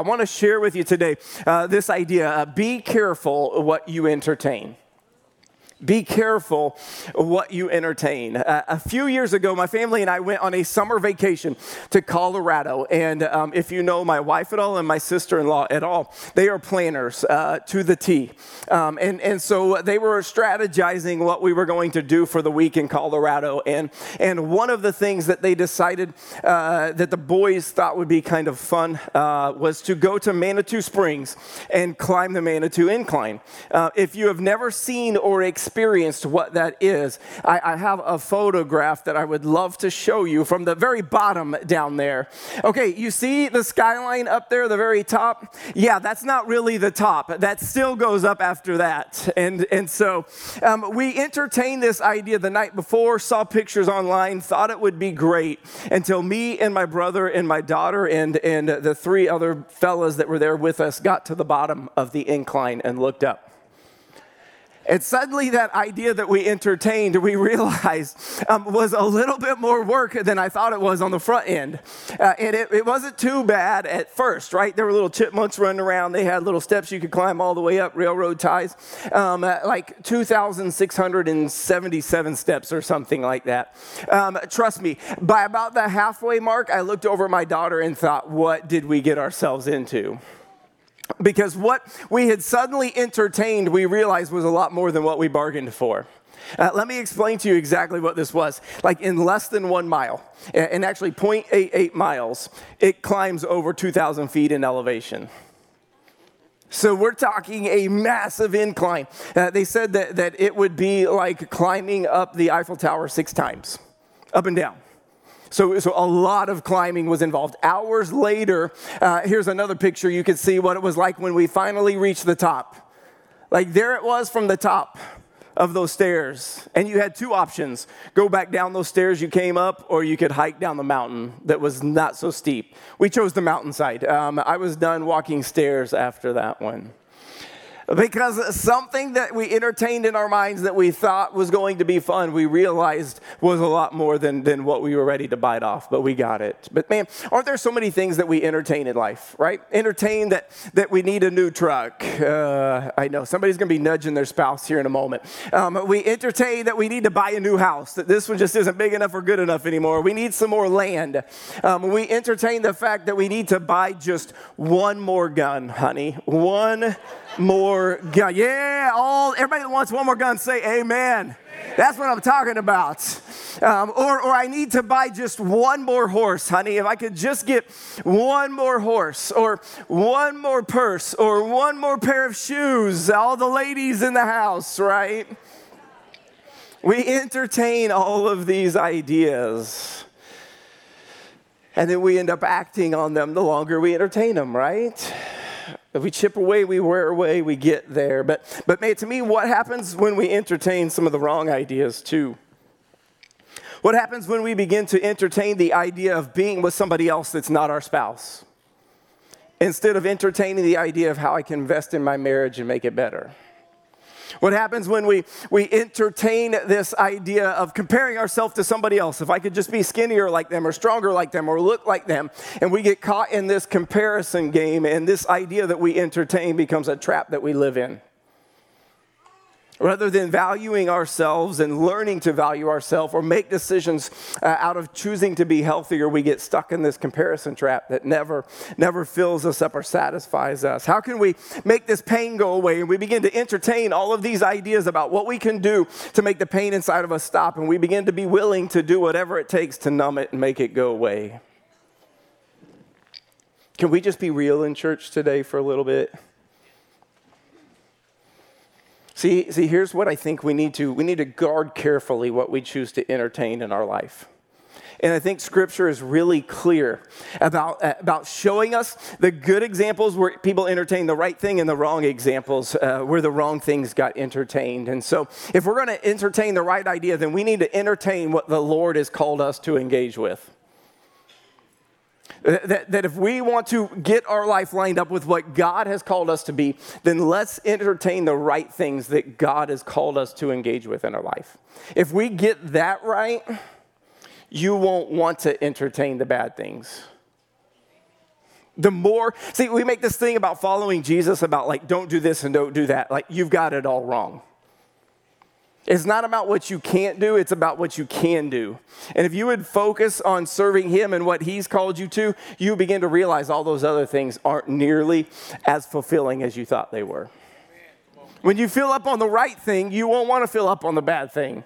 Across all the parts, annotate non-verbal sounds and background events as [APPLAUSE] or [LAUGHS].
I want to share with you today uh, this idea uh, be careful what you entertain be careful what you entertain. Uh, a few years ago, my family and I went on a summer vacation to Colorado. And um, if you know my wife at all and my sister in law at all, they are planners uh, to the T. Um, and, and so they were strategizing what we were going to do for the week in Colorado. And, and one of the things that they decided uh, that the boys thought would be kind of fun uh, was to go to Manitou Springs and climb the Manitou Incline. Uh, if you have never seen or experienced experienced what that is, I, I have a photograph that I would love to show you from the very bottom down there. Okay, you see the skyline up there, the very top? Yeah, that's not really the top. That still goes up after that. And, and so um, we entertained this idea the night before, saw pictures online, thought it would be great until me and my brother and my daughter and, and the three other fellas that were there with us got to the bottom of the incline and looked up. And suddenly, that idea that we entertained, we realized um, was a little bit more work than I thought it was on the front end. Uh, and it, it, wasn't too bad at first, right? There were little chipmunks running around. They had little steps you could climb all the way up, railroad ties, um, like 2,677 steps or something like that. Um, trust me, by about the halfway mark, I looked over my daughter and thought, what did we get ourselves into? Because what we had suddenly entertained, we realized was a lot more than what we bargained for. Uh, let me explain to you exactly what this was. Like in less than one mile, and actually 0.88 miles, it climbs over 2,000 feet in elevation. So we're talking a massive incline. Uh, they said that, that it would be like climbing up the Eiffel Tower six times, up and down. So, so a lot of climbing was involved. Hours later, uh, here's another picture. You can see what it was like when we finally reached the top. Like there it was from the top of those stairs. And you had two options go back down those stairs you came up, or you could hike down the mountain that was not so steep. We chose the mountainside. Um, I was done walking stairs after that one because something that we entertained in our minds that we thought was going to be fun, we realized was a lot more than, than what we were ready to bite off, but we got it. But man, aren't there so many things that we entertain in life, right? Entertain that, that we need a new truck. Uh, I know somebody's going to be nudging their spouse here in a moment. Um, we entertain that we need to buy a new house, that this one just isn't big enough or good enough anymore. We need some more land. Um, we entertain the fact that we need to buy just one more gun, honey. One more gun. Yeah, all everybody that wants one more gun, say amen. That's what I'm talking about. Um, or, or I need to buy just one more horse, honey. If I could just get one more horse, or one more purse, or one more pair of shoes. All the ladies in the house, right? We entertain all of these ideas. And then we end up acting on them the longer we entertain them, right? If we chip away, we wear away, we get there. But, but man, to me, what happens when we entertain some of the wrong ideas too? What happens when we begin to entertain the idea of being with somebody else that's not our spouse? Instead of entertaining the idea of how I can invest in my marriage and make it better. What happens when we, we entertain this idea of comparing ourselves to somebody else? If I could just be skinnier like them or stronger like them or look like them, and we get caught in this comparison game, and this idea that we entertain becomes a trap that we live in rather than valuing ourselves and learning to value ourselves or make decisions uh, out of choosing to be healthier, we get stuck in this comparison trap that never, never fills us up or satisfies us. How can we make this pain go away? And we begin to entertain all of these ideas about what we can do to make the pain inside of us stop, and we begin to be willing to do whatever it takes to numb it and make it go away. Can we just be real in church today for a little bit? See, see, here's what I think we need to we need to guard carefully what we choose to entertain in our life. And I think scripture is really clear about, about showing us the good examples where people entertain the right thing and the wrong examples uh, where the wrong things got entertained. And so, if we're going to entertain the right idea, then we need to entertain what the Lord has called us to engage with. Uh, that, that if we want to get our life lined up with what God has called us to be, then let's entertain the right things that God has called us to engage with in our life. If we get that right, you won't want to entertain the bad things The more, see, we make this thing about following Jesus about like, don't do this and don't do that. Like, you've got it all wrong. It's not about what you can't do, it's about what you can do. And if you would focus on serving Him and what He's called you to, you begin to realize all those other things aren't nearly as fulfilling as you thought they were. When you fill up on the right thing, you won't want to fill up on the bad thing.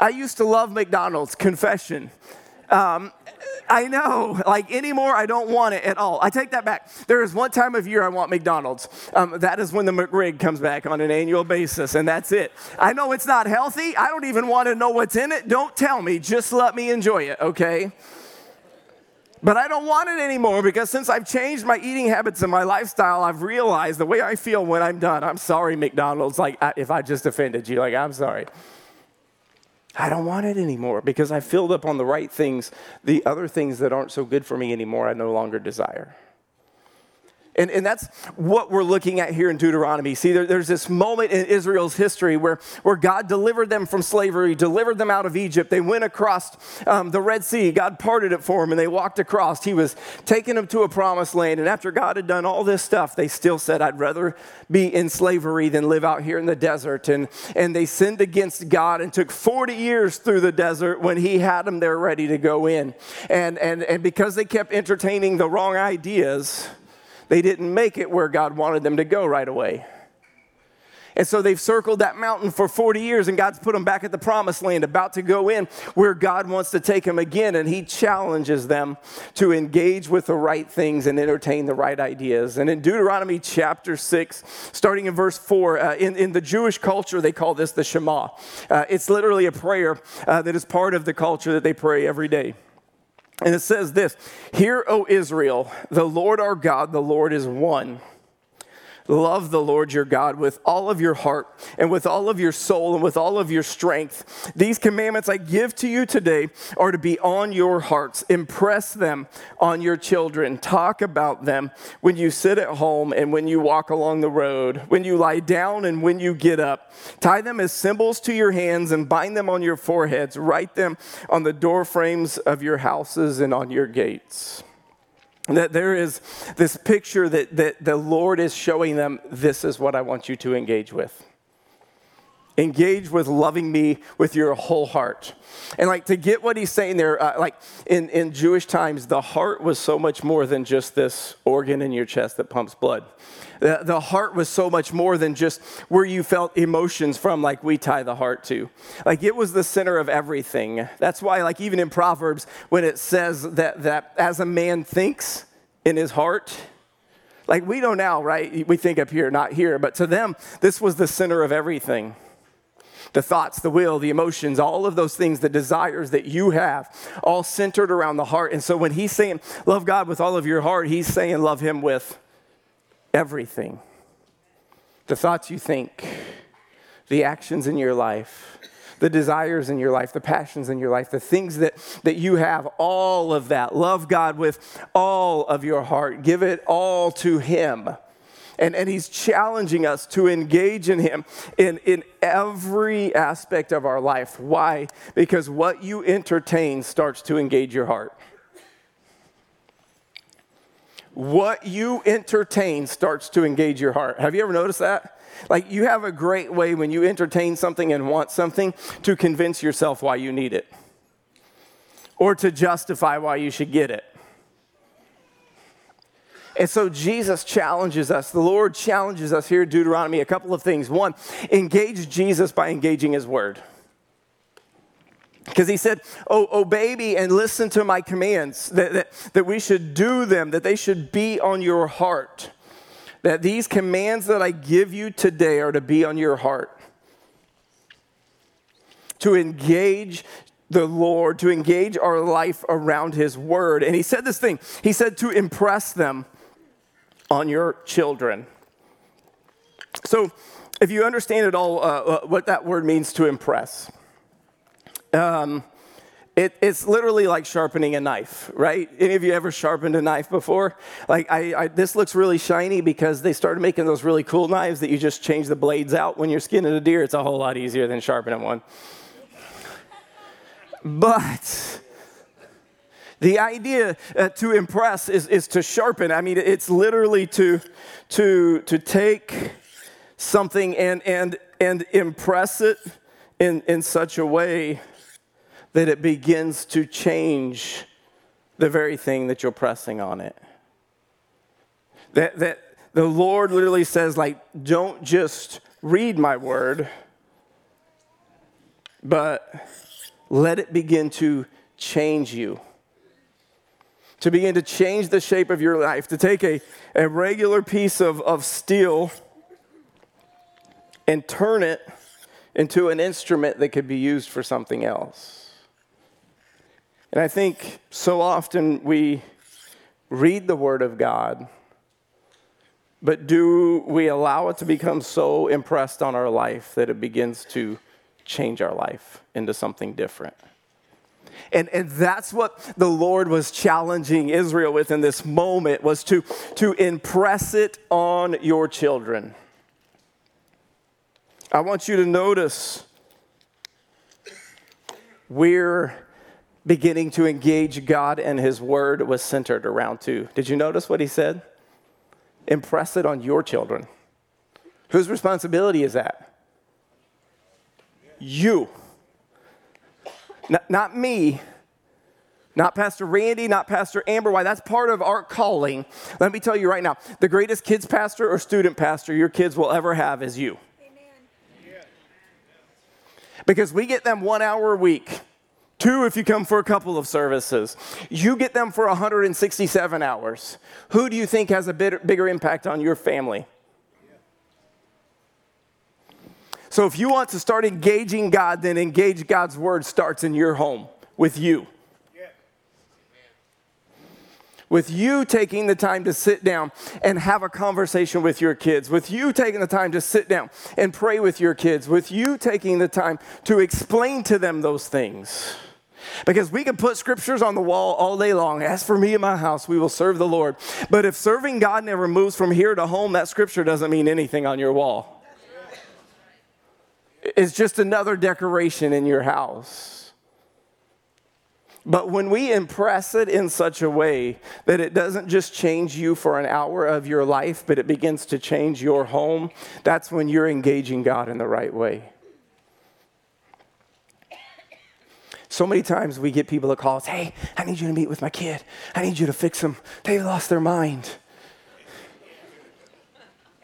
I used to love McDonald's, confession. Um, I know, like anymore, I don't want it at all. I take that back. There is one time of year I want McDonald's. Um, that is when the McRib comes back on an annual basis, and that's it. I know it's not healthy. I don't even want to know what's in it. Don't tell me. Just let me enjoy it, okay? But I don't want it anymore because since I've changed my eating habits and my lifestyle, I've realized the way I feel when I'm done. I'm sorry, McDonald's. Like, if I just offended you, like, I'm sorry. I don't want it anymore because I filled up on the right things. The other things that aren't so good for me anymore, I no longer desire. And, and that's what we're looking at here in Deuteronomy. See, there, there's this moment in Israel's history where, where God delivered them from slavery, delivered them out of Egypt. They went across um, the Red Sea. God parted it for them and they walked across. He was taking them to a promised land. And after God had done all this stuff, they still said, I'd rather be in slavery than live out here in the desert. And, and they sinned against God and took 40 years through the desert when He had them there ready to go in. And, and, and because they kept entertaining the wrong ideas, they didn't make it where God wanted them to go right away. And so they've circled that mountain for 40 years, and God's put them back at the promised land, about to go in where God wants to take them again. And He challenges them to engage with the right things and entertain the right ideas. And in Deuteronomy chapter 6, starting in verse 4, uh, in, in the Jewish culture, they call this the Shema. Uh, it's literally a prayer uh, that is part of the culture that they pray every day. And it says this Hear, O Israel, the Lord our God, the Lord is one. Love the Lord your God with all of your heart and with all of your soul and with all of your strength. These commandments I give to you today are to be on your hearts. Impress them on your children. Talk about them when you sit at home and when you walk along the road, when you lie down and when you get up. Tie them as symbols to your hands and bind them on your foreheads. Write them on the door frames of your houses and on your gates that there is this picture that, that the Lord is showing them this is what I want you to engage with. Engage with loving me with your whole heart. And like to get what he's saying there, uh, like in, in Jewish times, the heart was so much more than just this organ in your chest that pumps blood. The, the heart was so much more than just where you felt emotions from, like we tie the heart to. Like it was the center of everything. That's why, like even in Proverbs, when it says that, that as a man thinks in his heart, like we know now, right? We think up here, not here, but to them, this was the center of everything the thoughts, the will, the emotions, all of those things, the desires that you have, all centered around the heart. And so when he's saying, love God with all of your heart, he's saying, love him with everything. The thoughts you think, the actions in your life, the desires in your life, the passions in your life, the things that, that you have, all of that. Love God with all of your heart. Give it all to Him. And, and he's challenging us to engage in him in, in every aspect of our life. Why? Because what you entertain starts to engage your heart. What you entertain starts to engage your heart. Have you ever noticed that? Like, you have a great way when you entertain something and want something to convince yourself why you need it or to justify why you should get it. And so Jesus challenges us. The Lord challenges us here Deuteronomy a couple of things. One, engage Jesus by engaging his word. Because he said, oh, Obey me and listen to my commands, that, that, that we should do them, that they should be on your heart. That these commands that I give you today are to be on your heart. To engage the Lord, to engage our life around His Word. And He said this thing He said to impress them on your children. So, if you understand at all uh, uh, what that word means to impress, um, it, it's literally like sharpening a knife, right? Any of you ever sharpened a knife before? Like, I, I, this looks really shiny because they started making those really cool knives that you just change the blades out when you're skinning a deer. It's a whole lot easier than sharpening one. But The idea uh, to impress is, is to sharpen. I mean, it's literally to, to, to take something and, and, and impress it in, in such a way that it begins to change the very thing that you're pressing on it. That, that the Lord literally says, like, don't just read my word, but let it begin to change you. To begin to change the shape of your life, to take a, a regular piece of, of steel and turn it into an instrument that could be used for something else. And I think so often we read the Word of God but do we allow it to become so impressed on our life that it begins to change our life into something different? And, and that's what the Lord was challenging Israel with in this moment was to, to impress it on your children. I want you to notice we're beginning to engage God and His Word was centered around too. Did you notice what He said? impress it on your children. Whose responsibility is that? You. Not, not me, not Pastor Randy, not Pastor Amber. Why? That's part of our calling. Let me tell you right now the greatest kids pastor or student pastor your kids will ever have is you. Amen. Because we get them one hour a week. Two, if you come for a couple of services. You get them for 167 hours. Who do you think has a bit, bigger impact on your family? So, if you want to start engaging God, then engage God's word starts in your home with you. With you taking the time to sit down and have a conversation with your kids, with you taking the time to sit down and pray with your kids, with you taking the time to explain to them those things. Because we can put scriptures on the wall all day long. As for me and my house, we will serve the Lord. But if serving God never moves from here to home, that scripture doesn't mean anything on your wall. It's just another decoration in your house. But when we impress it in such a way that it doesn't just change you for an hour of your life, but it begins to change your home, that's when you're engaging God in the right way. So many times we get people that call us, hey, I need you to meet with my kid. I need you to fix them. They lost their mind.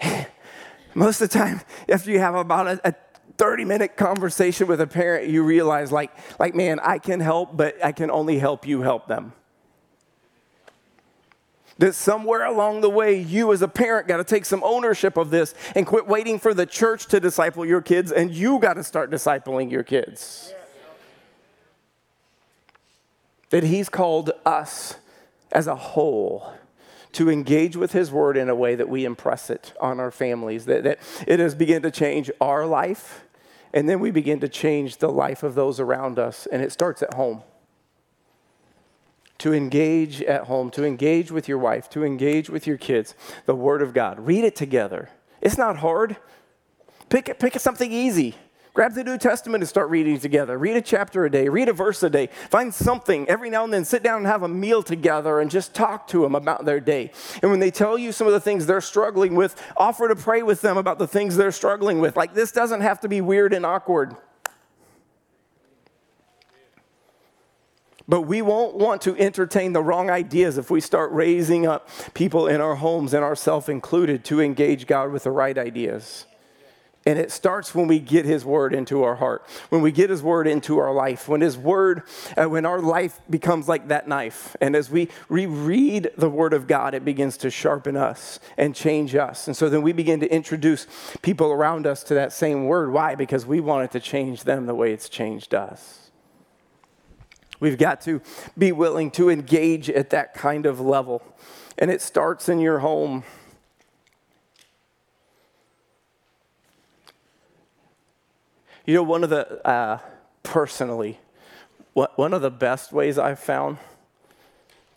[LAUGHS] Most of the time, after you have about a, a 30 minute conversation with a parent, you realize, like, like, man, I can help, but I can only help you help them. That somewhere along the way, you as a parent got to take some ownership of this and quit waiting for the church to disciple your kids, and you got to start discipling your kids that He's called us as a whole to engage with His Word in a way that we impress it on our families, that, that it has begun to change our life, and then we begin to change the life of those around us, and it starts at home. To engage at home, to engage with your wife, to engage with your kids, the Word of God. Read it together. It's not hard. Pick, pick something easy. Grab the New Testament and start reading together. Read a chapter a day, read a verse a day. Find something every now and then, sit down and have a meal together and just talk to them about their day. And when they tell you some of the things they're struggling with, offer to pray with them about the things they're struggling with. Like this doesn't have to be weird and awkward. But we won't want to entertain the wrong ideas if we start raising up people in our homes and ourselves included to engage God with the right ideas. And it starts when we get His Word into our heart, when we get His Word into our life, when His Word, uh, when our life becomes like that knife. And as we reread the Word of God, it begins to sharpen us and change us. And so then we begin to introduce people around us to that same Word. Why? Because we want it to change them the way it's changed us. We've got to be willing to engage at that kind of level. And it starts in your home. You know, one of the, uh, personally, one of the best ways I've found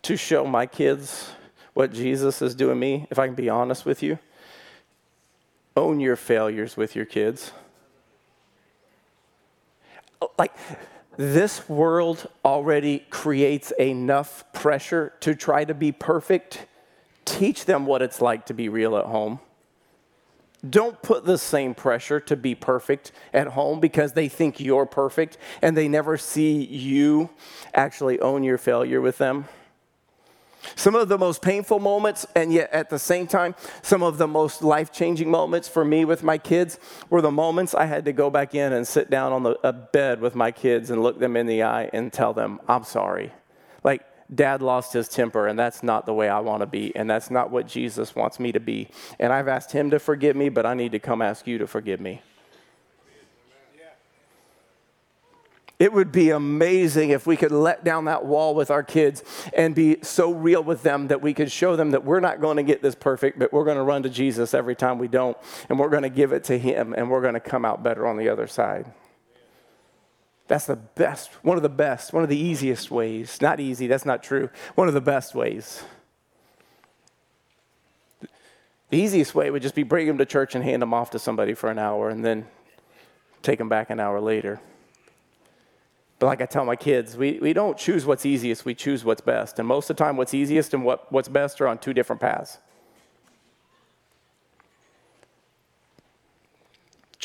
to show my kids what Jesus is doing me, if I can be honest with you, own your failures with your kids. Like, this world already creates enough pressure to try to be perfect. Teach them what it's like to be real at home. Don't put the same pressure to be perfect at home because they think you're perfect and they never see you actually own your failure with them. Some of the most painful moments, and yet at the same time, some of the most life changing moments for me with my kids were the moments I had to go back in and sit down on the, a bed with my kids and look them in the eye and tell them, I'm sorry. Dad lost his temper, and that's not the way I want to be, and that's not what Jesus wants me to be. And I've asked him to forgive me, but I need to come ask you to forgive me. It would be amazing if we could let down that wall with our kids and be so real with them that we could show them that we're not going to get this perfect, but we're going to run to Jesus every time we don't, and we're going to give it to Him, and we're going to come out better on the other side. That's the best, one of the best, one of the easiest ways. Not easy, that's not true. One of the best ways. The easiest way would just be bring them to church and hand them off to somebody for an hour and then take them back an hour later. But like I tell my kids, we, we don't choose what's easiest, we choose what's best. And most of the time, what's easiest and what, what's best are on two different paths.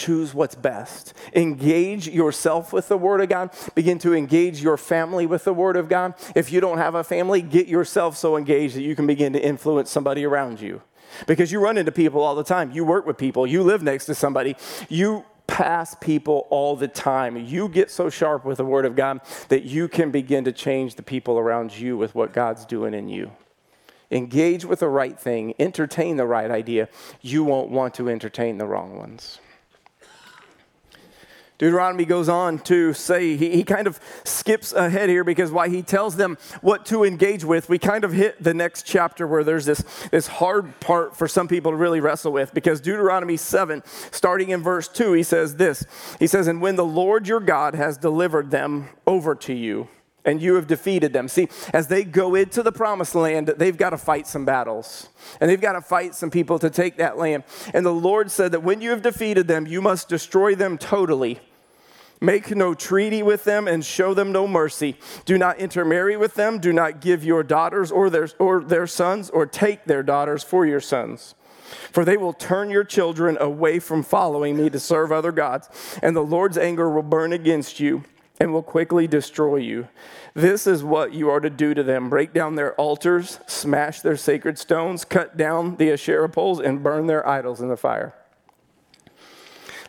Choose what's best. Engage yourself with the Word of God. Begin to engage your family with the Word of God. If you don't have a family, get yourself so engaged that you can begin to influence somebody around you. Because you run into people all the time. You work with people. You live next to somebody. You pass people all the time. You get so sharp with the Word of God that you can begin to change the people around you with what God's doing in you. Engage with the right thing, entertain the right idea. You won't want to entertain the wrong ones. Deuteronomy goes on to say, he, he kind of skips ahead here because while he tells them what to engage with, we kind of hit the next chapter where there's this, this hard part for some people to really wrestle with. Because Deuteronomy 7, starting in verse 2, he says this He says, And when the Lord your God has delivered them over to you, and you have defeated them. See, as they go into the promised land, they've got to fight some battles. And they've got to fight some people to take that land. And the Lord said that when you have defeated them, you must destroy them totally Make no treaty with them and show them no mercy. Do not intermarry with them. Do not give your daughters or their, or their sons or take their daughters for your sons. For they will turn your children away from following me to serve other gods, and the Lord's anger will burn against you and will quickly destroy you. This is what you are to do to them break down their altars, smash their sacred stones, cut down the Asherah poles, and burn their idols in the fire.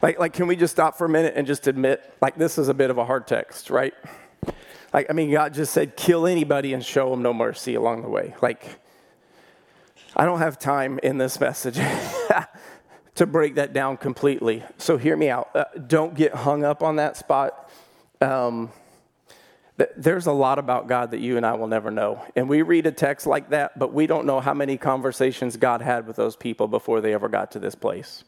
Like, like, can we just stop for a minute and just admit, like, this is a bit of a hard text, right? Like, I mean, God just said, kill anybody and show them no mercy along the way. Like, I don't have time in this message [LAUGHS] to break that down completely. So hear me out. Uh, don't get hung up on that spot. Um, there's a lot about God that you and I will never know. And we read a text like that, but we don't know how many conversations God had with those people before they ever got to this place.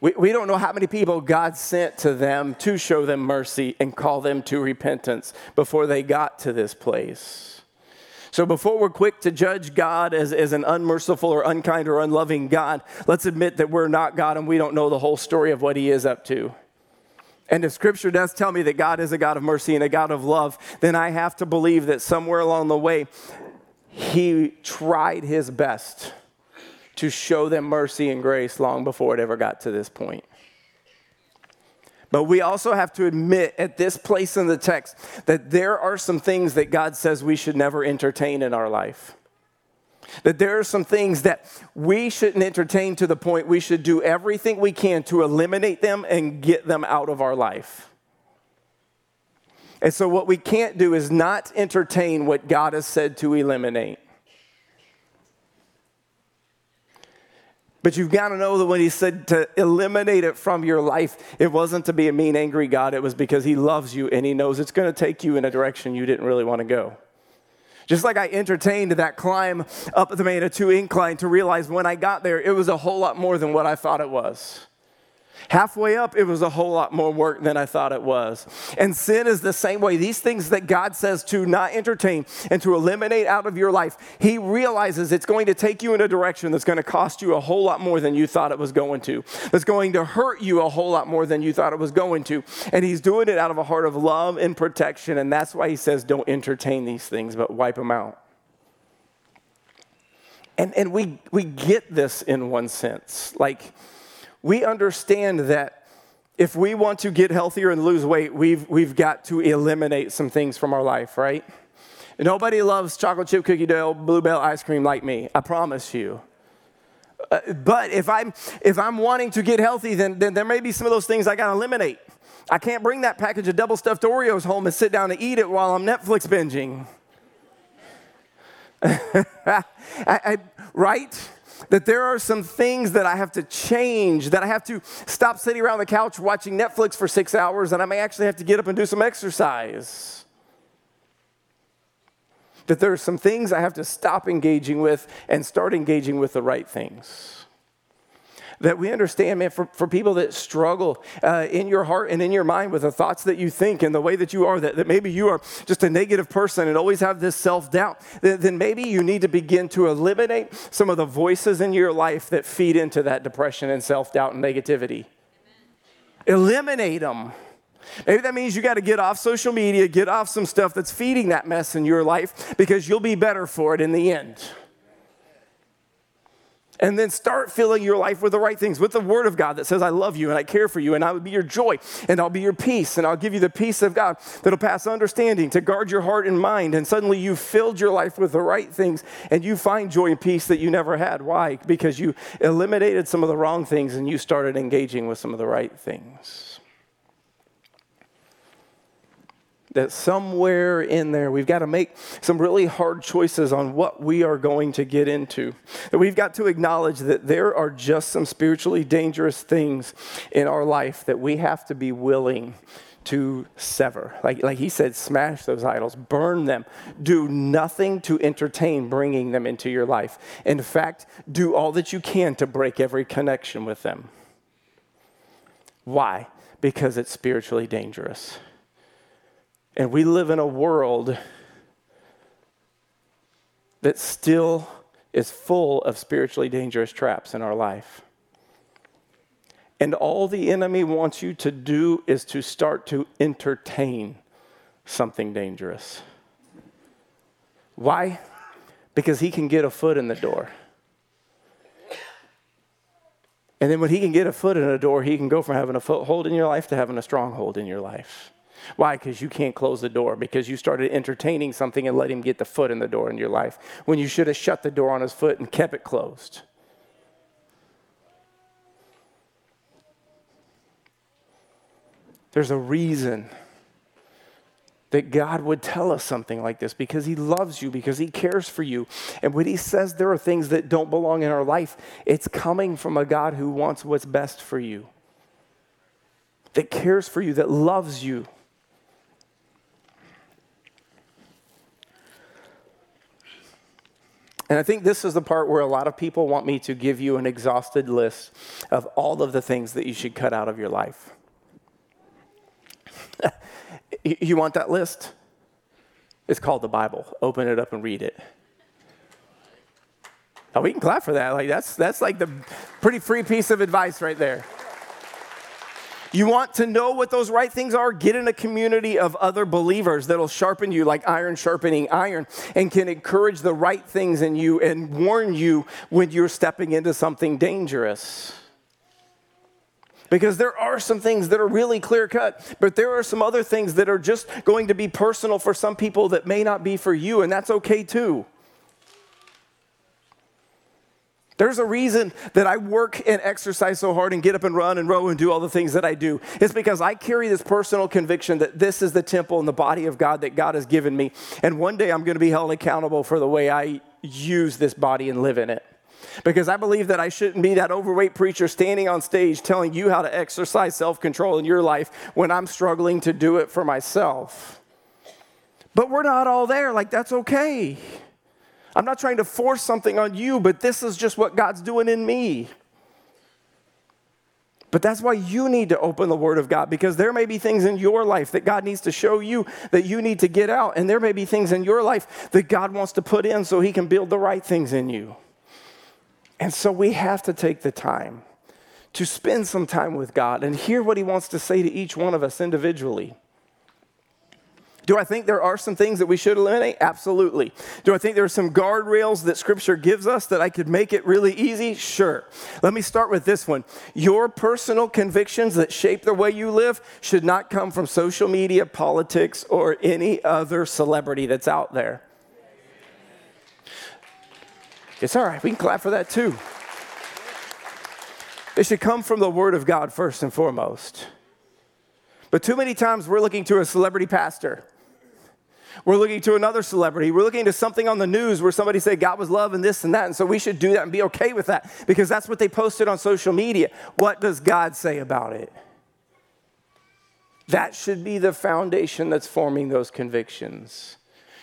We, we don't know how many people God sent to them to show them mercy and call them to repentance before they got to this place. So, before we're quick to judge God as, as an unmerciful or unkind or unloving God, let's admit that we're not God and we don't know the whole story of what He is up to. And if Scripture does tell me that God is a God of mercy and a God of love, then I have to believe that somewhere along the way, He tried His best to show them mercy and grace long before it ever got to this point. But we also have to admit at this place in the text that there are some things that God says we should never entertain in our life. That there are some things that we shouldn't entertain to the point we should do everything we can to eliminate them and get them out of our life. And so, what we can't do is not entertain what God has said to eliminate. But you've got to know that when he said to eliminate it from your life, it wasn't to be a mean, angry God. It was because he loves you and he knows it's going to take you in a direction you didn't really want to go. Just like I entertained that climb up the Manitou incline to realize when I got there, it was a whole lot more than what I thought it was. Halfway up, it was a whole lot more work than I thought it was. And sin is the same way. These things that God says to not entertain and to eliminate out of your life, He realizes it's going to take you in a direction that's going to cost you a whole lot more than you thought it was going to, that's going to hurt you a whole lot more than you thought it was going to. And He's doing it out of a heart of love and protection. And that's why He says, don't entertain these things, but wipe them out. And, and we, we get this in one sense. Like, we understand that if we want to get healthier and lose weight, we've, we've got to eliminate some things from our life, right? Nobody loves chocolate chip cookie dough, bluebell ice cream like me, I promise you. Uh, but if I'm, if I'm wanting to get healthy, then, then there may be some of those things I gotta eliminate. I can't bring that package of double stuffed Oreos home and sit down and eat it while I'm Netflix binging. [LAUGHS] I, I, right? That there are some things that I have to change, that I have to stop sitting around the couch watching Netflix for six hours, and I may actually have to get up and do some exercise. That there are some things I have to stop engaging with and start engaging with the right things that we understand, man, for, for people that struggle uh, in your heart and in your mind with the thoughts that you think and the way that you are, that, that maybe you are just a negative person and always have this self doubt, then, maybe you need to begin to eliminate some of the voices in your life that feed into that depression and self doubt and negativity. Eliminate them. Maybe that means you got to get off social media, get off some stuff that's feeding that mess in your life because you'll be better for it in the end and then start filling your life with the right things, with the Word of God that says, I love you and I care for you and I will be your joy and I'll be your peace and I'll give you the peace of God that'll pass understanding to guard your heart and mind. And suddenly you filled your life with the right things and you find joy and peace that you never had. Why? Because you eliminated some of the wrong things and you started engaging with some of the right things. That somewhere in there we've got to make some really hard choices on what we are going to get into. That we've got to acknowledge that there are just some spiritually dangerous things in our life that we have to be willing to sever. Like, like he said, smash those idols, burn them, do nothing to entertain bringing them into your life. In fact, do all that you can to break every connection with them. Why? Because it's spiritually dangerous. And we live in a world that still is full of spiritually dangerous traps in our life. And all the enemy wants you to do is to start to entertain something dangerous. Why? Because he can get a foot in the door. And then when he can get a foot in a door, he can go from having a foothold in your life to having a stronghold in your life. Why? Because you can't close the door, because you started entertaining something and let him get the foot in the door in your life when you should have shut the door on his foot and kept it closed. There's a reason that God would tell us something like this because He loves you, because He cares for you. And when He says there are things that don't belong in our life, it's coming from a God who wants what's best for you, that cares for you, that loves you. And I think this is the part where a lot of people want me to give you an exhausted list of all of the things that you should cut out of your life. [LAUGHS] you want that list? It's called the Bible. Open it up and read it. Oh, we can clap for that. Like that's that's like the pretty free piece of advice right there. You want to know what those right things are? Get in a community of other believers that'll sharpen you like iron sharpening iron and can encourage the right things in you and warn you when you're stepping into something dangerous. Because there are some things that are really clear cut, but there are some other things that are just going to be personal for some people that may not be for you, and that's okay too. There's a reason that I work and exercise so hard and get up and run and row and do all the things that I do. It's because I carry this personal conviction that this is the temple and the body of God that God has given me. And one day I'm going to be held accountable for the way I use this body and live in it. Because I believe that I shouldn't be that overweight preacher standing on stage telling you how to exercise self control in your life when I'm struggling to do it for myself. But we're not all there. Like, that's okay. I'm not trying to force something on you, but this is just what God's doing in me. But that's why you need to open the Word of God because there may be things in your life that God needs to show you that you need to get out. And there may be things in your life that God wants to put in so He can build the right things in you. And so we have to take the time to spend some time with God and hear what He wants to say to each one of us individually. Do I think there are some things that we should eliminate? Absolutely. Do I think there are some guardrails that Scripture gives us that I could make it really easy? Sure. Let me start with this one. Your personal convictions that shape the way you live should not come from social media, politics, or any other celebrity that's out there. It's all right. We can clap for that too. It should come from the Word of God first and foremost. But too many times we're looking to a celebrity pastor. We're looking to another celebrity. We're looking to something on the news where somebody said God was love and this and that. And so we should do that and be okay with that because that's what they posted on social media. What does God say about it? That should be the foundation that's forming those convictions.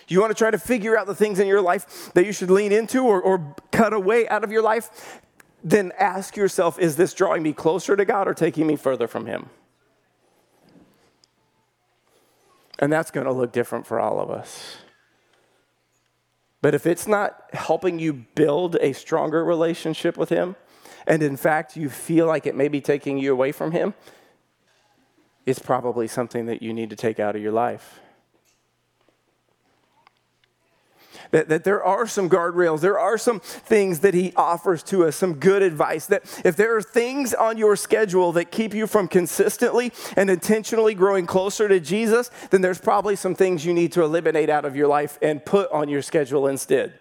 You want to try to figure out the things in your life that you should lean into or, or cut away out of your life? Then ask yourself is this drawing me closer to God or taking me further from Him? And that's going to look different for all of us. But if it's not helping you build a stronger relationship with Him, and in fact you feel like it may be taking you away from Him, it's probably something that you need to take out of your life. That, that there are some guardrails, there are some things that He offers to us, some good advice. That if there are things on your schedule that keep you from consistently and intentionally growing closer to Jesus, then there's probably some things you need to eliminate out of your life and put on your schedule instead.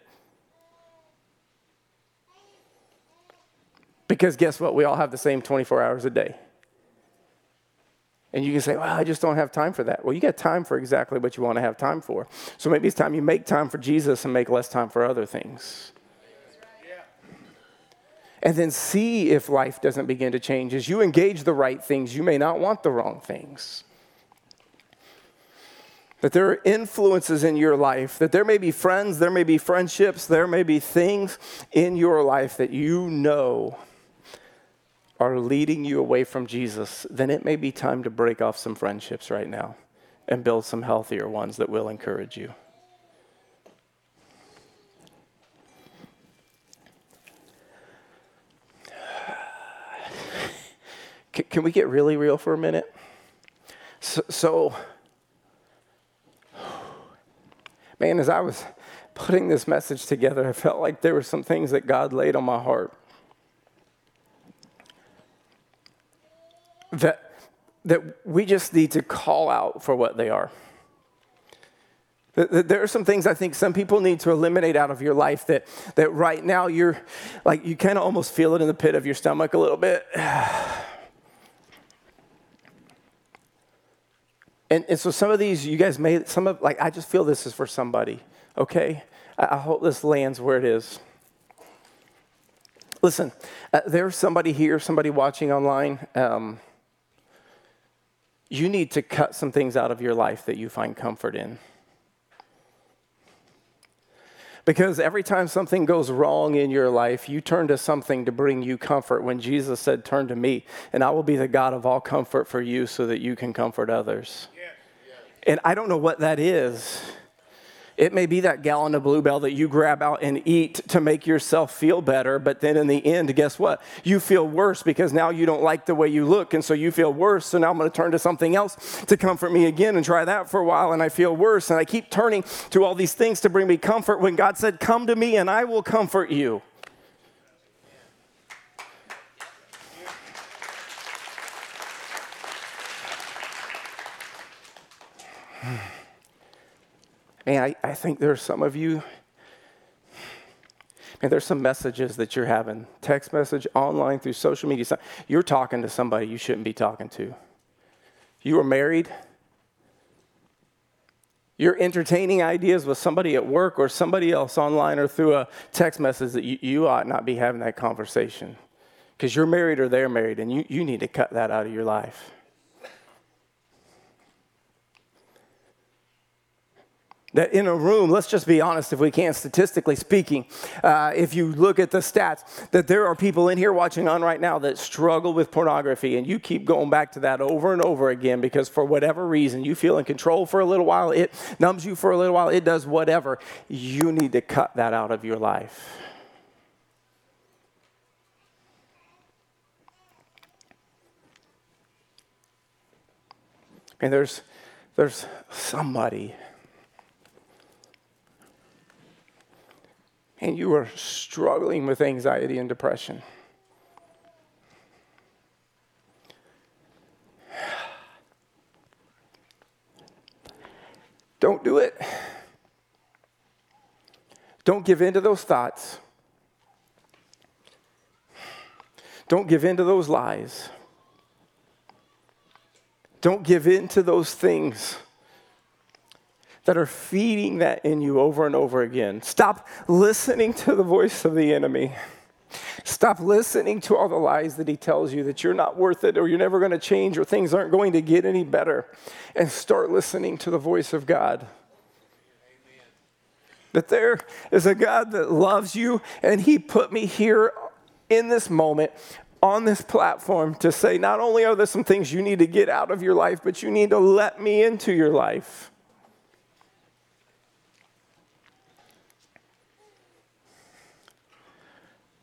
Because guess what? We all have the same 24 hours a day. And you can say, well, I just don't have time for that. Well, you got time for exactly what you want to have time for. So maybe it's time you make time for Jesus and make less time for other things. And then see if life doesn't begin to change. As you engage the right things, you may not want the wrong things. That there are influences in your life, that there may be friends, there may be friendships, there may be things in your life that you know are leading you away from Jesus, then it may be time to break off some friendships right now and build some healthier ones that will encourage you. [SIGHS] Can we get really real for a minute? So, so, man, as I was putting this message together, I felt like there were some things that God laid on my heart. That, that we just need to call out for what they are. There are some things I think some people need to eliminate out of your life that, that right now you're like, you kind of almost feel it in the pit of your stomach a little bit. [SIGHS] And, and so some of these, you guys may, some of, like, I just feel this is for somebody, okay? I, I hope this lands where it is. Listen, uh, there's somebody here, somebody watching online. Um, you need to cut some things out of your life that you find comfort in. Because every time something goes wrong in your life, you turn to something to bring you comfort. When Jesus said, Turn to me, and I will be the God of all comfort for you so that you can comfort others. Yes, yes. And I don't know what that is. It may be that gallon of Bluebell that you grab out and eat to make yourself feel better, but then in the end, guess what? You feel worse because now you don't like the way you look, and so you feel worse. So now I'm going to turn to something else to comfort me again and try that for a while, and I feel worse. And I keep turning to all these things to bring me comfort when God said, Come to me and I will comfort you. Man, I, I think there's some of you, and there's some messages that you're having text message, online, through social media. You're talking to somebody you shouldn't be talking to. You are married. You're entertaining ideas with somebody at work or somebody else online or through a text message that you, you ought not be having that conversation because you're married or they're married, and you, you need to cut that out of your life. That in a room, let's just be honest, if we can, statistically speaking, uh, if you look at the stats, that there are people in here watching on right now that struggle with pornography, and you keep going back to that over and over again because for whatever reason you feel in control for a little while, it numbs you for a little while, it does whatever. You need to cut that out of your life. And there's, there's somebody and you are struggling with anxiety and depression. [SIGHS] Don't do it. Don't give in to those thoughts. Don't give in to those lies. Don't give in to those things that are feeding that in you over and over again. Stop listening to the voice of the enemy. Stop listening to all the lies that he tells you that you're not worth it or you're never going to change or things aren't going to get any better. And start listening to the voice of God. Amen. That there is a God that loves you and he put me here in this moment on this platform to say not only are there some things you need to get out of your life, but you need to let me into your life.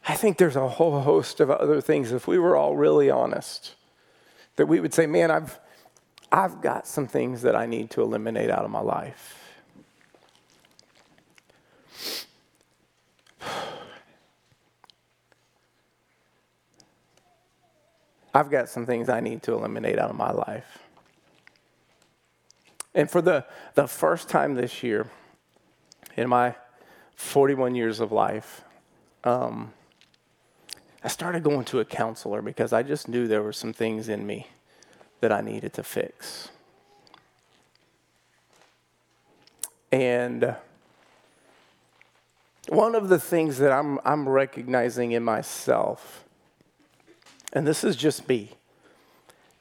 I think there's a whole host of other things, if we were all really honest, that we would say, man, I've, I've got some things that I need to eliminate out of my life. [SIGHS] I've got some things I need to eliminate out of my life. And for the, the first time this year in my 41 years of life, um, I started going to a counselor because I just knew there were some things in me that I needed to fix. And one of the things that I'm, I'm recognizing in myself, and this is just me,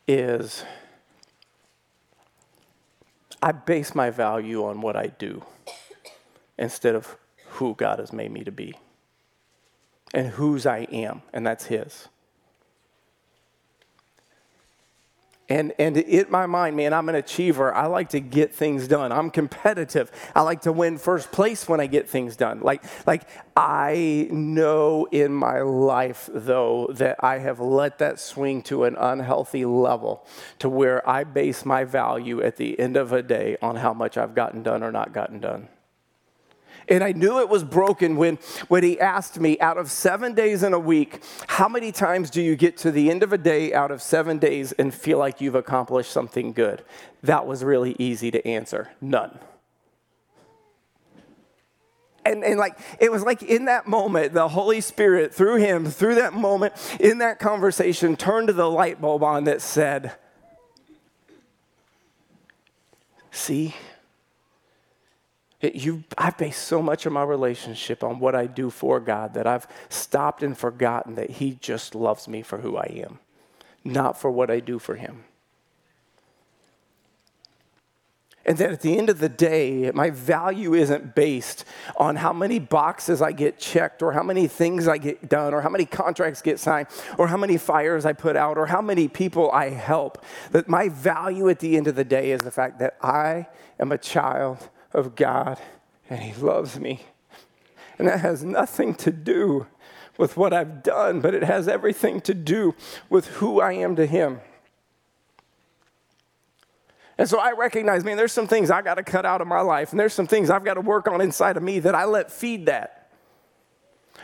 is I base my value on what I do instead of who God has made me to be and whose I am, and that's His. And, and in my mind, man, I'm an achiever. I like to get things done. I'm competitive. I like to win first place when I get things done. Like, like I know in my life, though, that I have let that swing to an unhealthy level to where I base my value at the end of a day on how much I've gotten done or not gotten done. And I knew it was broken when, when he asked me, out of seven days in a week, how many times do you get to the end of a day out of seven days and feel like you've accomplished something good? That was really easy to answer none. And, and like it was like in that moment the holy spirit through him through that moment in that conversation turned the light bulb on that said see you, I base so much of my relationship on what I do for God that I've stopped and forgotten that He just loves me for who I am, not for what I do for Him. And that at the end of the day, my value isn't based on how many boxes I get checked, or how many things I get done, or how many contracts get signed, or how many fires I put out, or how many people I help. That my value at the end of the day is the fact that I am a child of God and He loves me. And that has nothing to do with what I've done, but it has everything to do with who I am to Him. And so I recognize, man, there's some things I got to cut out of my life, and there's some things I've got to work on inside of me that I let feed that.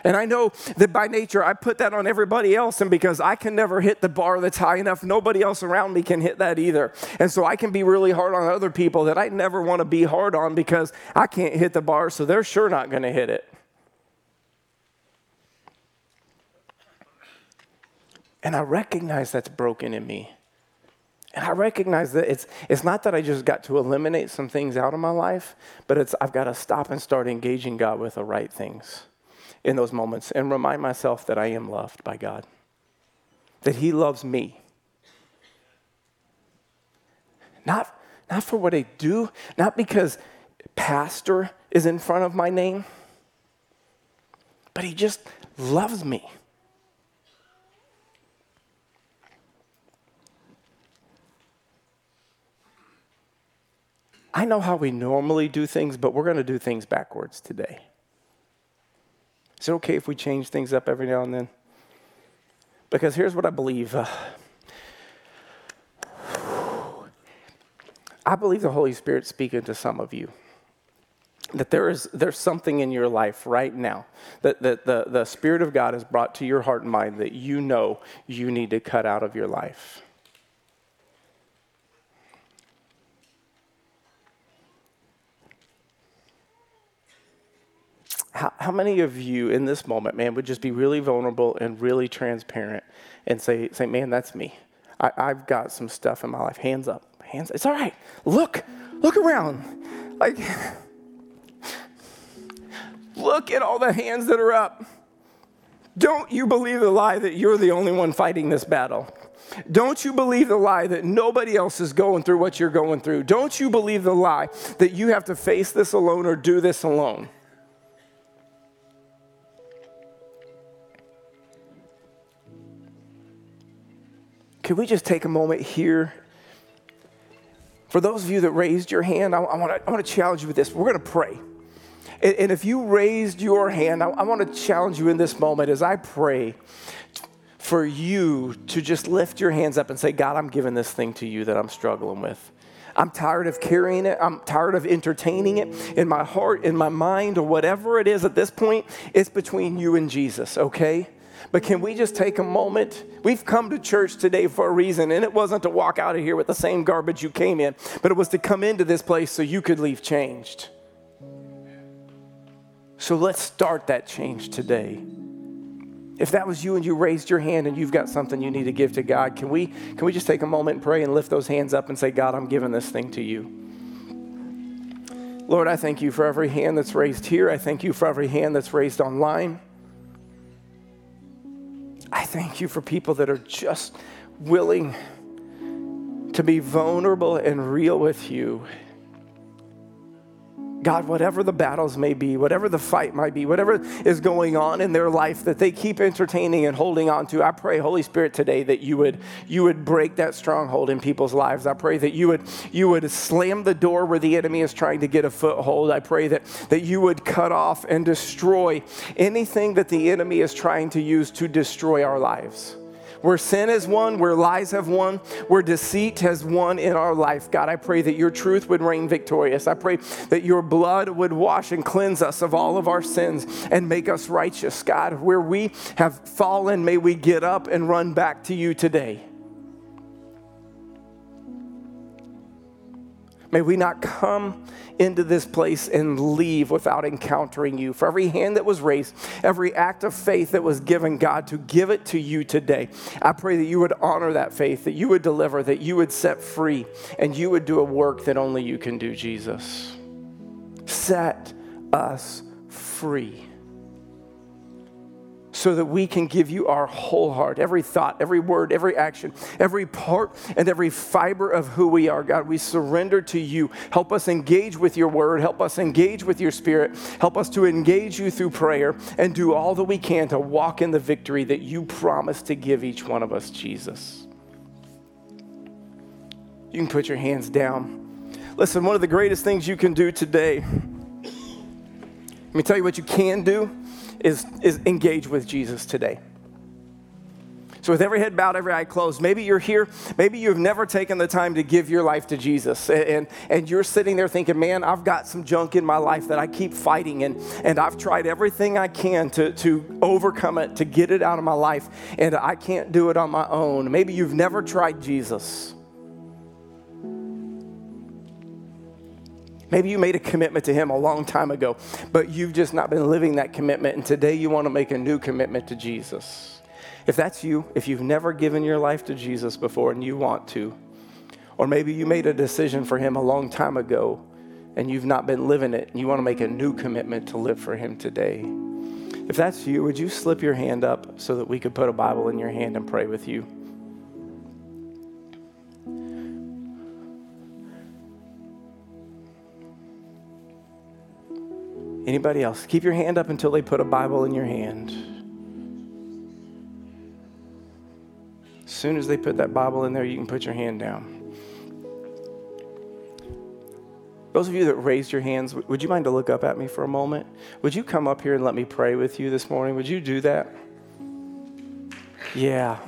And I know that by nature I put that on everybody else, and because I can never hit the bar that's high enough, nobody else around me can hit that either. And so I can be really hard on other people that I never want to be hard on because I can't hit the bar, so they're sure not going to hit it. And I recognize that's broken in me. And I recognize that it's, it's not that I just got to eliminate some things out of my life, but it's I've got to stop and start engaging God with the right things in those moments and remind myself that I am loved by God, that He loves me. Not, not for what I do, not because pastor is in front of my name, but he just loves me. I know how we normally do things, but we're going to do things backwards today. Is it okay if we change things up every now and then? Because here's what I believe. Uh, I believe the Holy Spirit speaking to some of you. That there is there's something in your life right now that, that the, the Spirit of God has brought to your heart and mind that you know you need to cut out of your life. How, how many of you in this moment, man, would just be really vulnerable and really transparent and say, say man, that's me. I, I've got some stuff in my life. Hands up. Hands. It's all right. Look. Look around. Like, look at all the hands that are up. Don't you believe the lie that you're the only one fighting this battle? Don't you believe the lie that nobody else is going through what you're going through? Don't you believe the lie that you have to face this alone or do this alone? Could we just take a moment here? For those of you that raised your hand, I, I want to challenge you with this. We're going to pray. And, and, if you raised your hand, I, I want to challenge you in this moment as I pray for you to just lift your hands up and say, God, I'm giving this thing to you that I'm struggling with. I'm tired of carrying it. I'm tired of entertaining it in my heart, in my mind, or whatever it is at this point. It's between you and Jesus, okay? But can we just take a moment? We've come to church today for a reason, and it wasn't to walk out of here with the same garbage you came in, but it was to come into this place so you could leave changed. So let's start that change today. If that was you and you raised your hand and you've got something you need to give to God, can we, can we just take a moment and pray and lift those hands up and say, God, I'm giving this thing to you? Lord, I thank you for every hand that's raised here. I thank you for every hand that's raised online. I thank you for people that are just willing to be vulnerable and real with you. God, whatever the battles may be, whatever the fight might be, whatever is going on in their life that they keep entertaining and holding on to, I pray, Holy Spirit, today that you would you would break that stronghold in people's lives. I pray that you would you would slam the door where the enemy is trying to get a foothold. I pray that that you would cut off and destroy anything that the enemy is trying to use to destroy our lives where sin has won, where lies have won, where deceit has won in our life. God, I pray that your truth would reign victorious. I pray that your blood would wash and cleanse us of all of our sins and make us righteous. God, where we have fallen, may we get up and run back to you today. May we not come into this place and leave without encountering you. For every hand that was raised, every act of faith that was given, God, to give it to you today, I pray that you would honor that faith, that you would deliver, that you would set free, and you would do a work that only you can do, Jesus. Set us free so that we can give you our whole heart, every thought, every word, every action, every part, and every fiber of who we are. God, we surrender to you. Help us engage with your word. Help us engage with your spirit. Help us to engage you through prayer and do all that we can to walk in the victory that you promise to give each one of us, Jesus. You can put your hands down. Listen, one of the greatest things you can do today, let me tell you what you can do is, is engage with Jesus today. So, with every head bowed, every eye closed, maybe you're here, maybe you've never taken the time to give your life to Jesus, and, and you're sitting there thinking, man, I've got some junk in my life that I keep fighting, and, and I've tried everything I can to, to overcome it, to get it out of my life, and I can't do it on my own. Maybe you've never tried Jesus. Maybe you made a commitment to Him a long time ago, but you've just not been living that commitment, and today you want to make a new commitment to Jesus. If that's you, if you've never given your life to Jesus before and you want to, or maybe you made a decision for Him a long time ago and you've not been living it, and you want to make a new commitment to live for Him today. If that's you, would you slip your hand up so that we could put a Bible in your hand and pray with you? Anybody else? Keep your hand up until they put a Bible in your hand. As soon as they put that Bible in there, you can put your hand down. Those of you that raised your hands, would you mind to look up at me for a moment? Would you come up here and let me pray with you this morning? Would you do that? Yeah.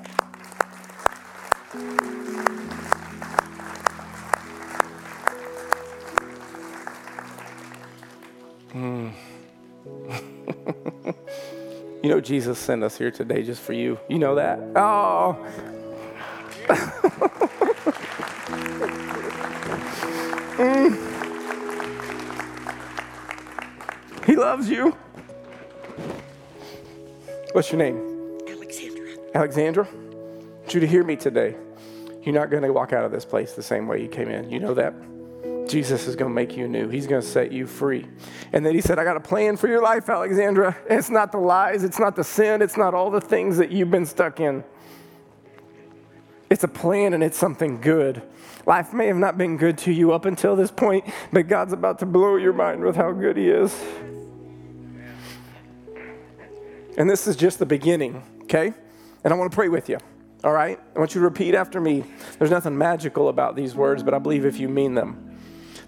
Know, Jesus sent us here today just for you. You know that? Oh. mm. [LAUGHS] He loves you. What's your name? Alexandra. Alexandra? I want you to hear me today. You're not going to walk out of this place the same way you came in. You know that? Jesus is going to make you new. He's going to set you free. And then he said, I got a plan for your life, Alexandra. It's not the lies, it's not the sin, it's not all the things that you've been stuck in. It's a plan and it's something good. Life may have not been good to you up until this point, but God's about to blow your mind with how good He is. And this is just the beginning, okay? And I want to pray with you, all right? I want you to repeat after me. There's nothing magical about these words, but I believe if you mean them,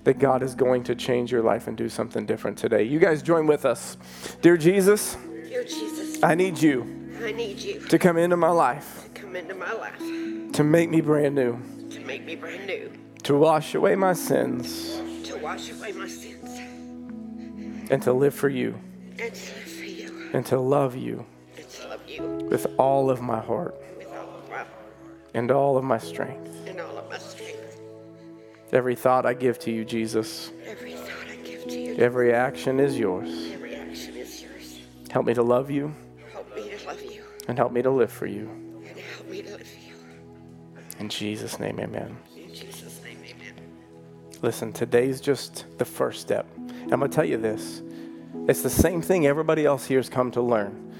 that God is going to change your life and do something different today. You guys join with us. Dear Jesus, Dear Jesus, I need you I need you to come into my life, to come into my life, to make me brand new, to make me brand new, to wash away my sins, to wash away my sins, and to live for you, and to live for you, and to love you and to love you with all of my heart with all of my heart and all of my strength. Every thought I give to you, Jesus, Every thought I give to you, every action is yours. every action is yours. Help me to love you Help me to love you and help me to live for you. and help me to live for you. In Jesus' name, amen. In Jesus' name, amen. Listen, today's just the first step. I'm going to tell you this it's the same thing everybody else here has come to learn.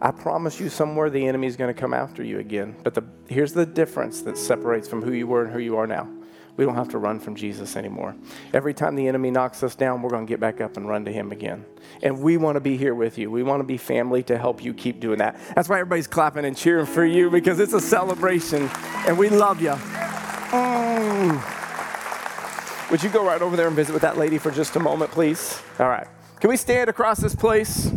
I promise you, somewhere the enemy's going to come after you again. But the, here's the difference that separates from who you were and who you are now. We don't have to run from Jesus anymore. Every time the enemy knocks us down, we're going to get back up and run to him again. And we want to be here with you. We want to be family to help you keep doing that. That's why everybody's clapping and cheering for you because it's a celebration and we love you. Mm. Would you go right over there and visit with that lady for just a moment, please? All right. Can we stand across this place?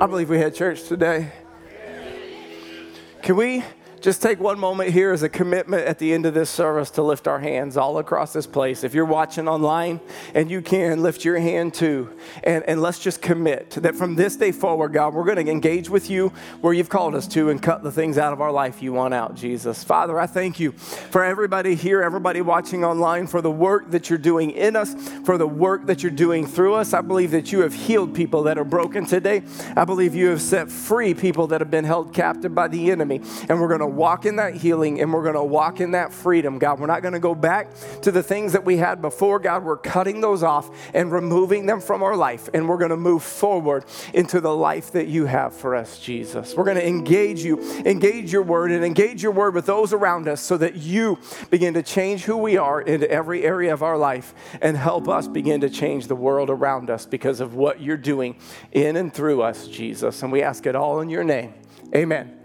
I believe we had church today. Can we just take one moment here as a commitment at the end of this service to lift our hands all across this place? If you're watching online and you can, lift your hand too. And, and let's just commit that from this day forward, God, we're going to engage with you where you've called us to and cut the things out of our life you want out, Jesus. Father, I thank you for everybody here, everybody watching online, for the work that you're doing in us, for the work that you're doing through us. I believe that you have healed people that are broken today. I believe you have set free people that have been held captive by the enemy. And we're going to walk in that healing and we're going to walk in that freedom, God. We're not going to go back to the things that we had before, God. We're cutting those off and removing them from our life. And we're going to move forward into the life that you have for us, Jesus. We're going to engage you, engage your word, and engage your word with those around us so that you begin to change who we are into every area of our life and help us begin to change the world around us because of what you're doing in and through us, Jesus. And we ask it all in your name. Amen.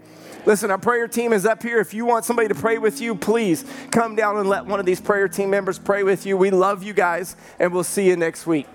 Listen, our prayer team is up here. If you want somebody to pray with you, please come down and let one of these prayer team members pray with you. We love you guys, and we'll see you next week.